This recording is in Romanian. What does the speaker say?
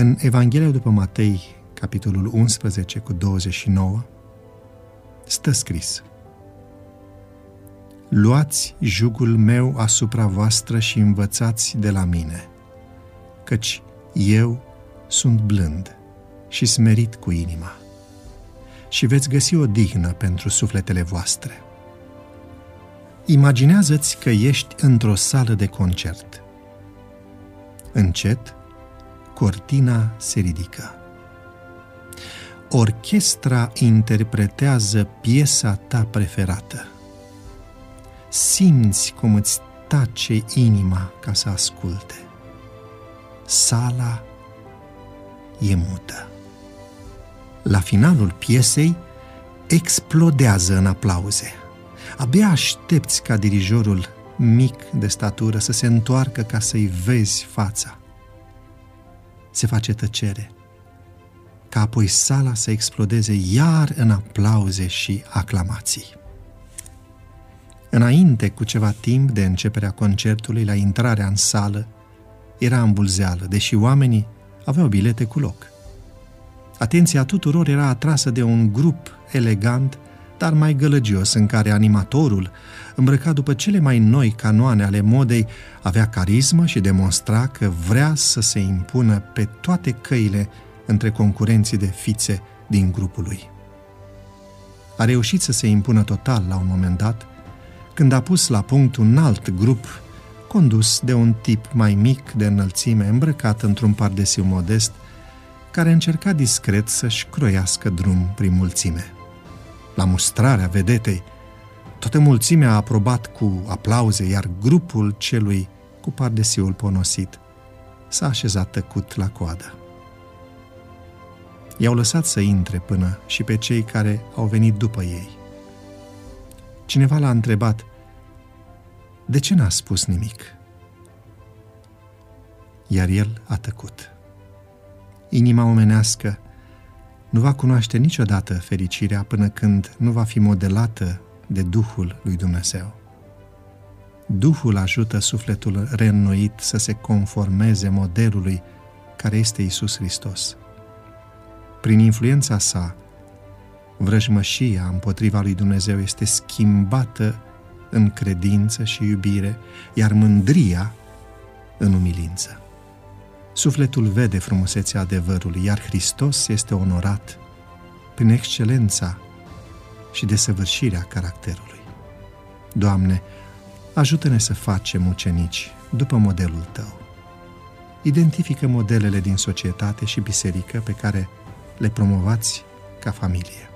În Evanghelia după Matei, capitolul 11 cu 29, stă scris Luați jugul meu asupra voastră și învățați de la mine, căci eu sunt blând și smerit cu inima și veți găsi o dignă pentru sufletele voastre. Imaginează-ți că ești într-o sală de concert. Încet, cortina se ridică. Orchestra interpretează piesa ta preferată. Simți cum îți tace inima ca să asculte. Sala e mută. La finalul piesei explodează în aplauze. Abia aștepți ca dirijorul mic de statură să se întoarcă ca să-i vezi fața. Se face tăcere, ca apoi sala să explodeze iar în aplauze și aclamații. Înainte, cu ceva timp de începerea concertului, la intrarea în sală, era îmbulzeală, deși oamenii aveau bilete cu loc. Atenția tuturor era atrasă de un grup elegant, dar mai gălăgios, în care animatorul, îmbrăcat după cele mai noi canoane ale modei, avea carismă și demonstra că vrea să se impună pe toate căile între concurenții de fițe din grupul lui. A reușit să se impună total la un moment dat, când a pus la punct un alt grup condus de un tip mai mic de înălțime, îmbrăcat într-un pardesiu modest, care încerca discret să-și croiască drum prin mulțime. La mustrarea vedetei, toată mulțimea a aprobat cu aplauze, iar grupul celui cu pardesiul ponosit s-a așezat tăcut la coadă. I-au lăsat să intre până și pe cei care au venit după ei. Cineva l-a întrebat, de ce n-a spus nimic? Iar el a tăcut inima omenească nu va cunoaște niciodată fericirea până când nu va fi modelată de Duhul lui Dumnezeu. Duhul ajută sufletul reînnoit să se conformeze modelului care este Isus Hristos. Prin influența sa, vrăjmășia împotriva lui Dumnezeu este schimbată în credință și iubire, iar mândria în umilință. Sufletul vede frumusețea adevărului, iar Hristos este onorat prin excelența și desăvârșirea caracterului. Doamne, ajută-ne să facem ucenici după modelul Tău. Identifică modelele din societate și biserică pe care le promovați ca familie.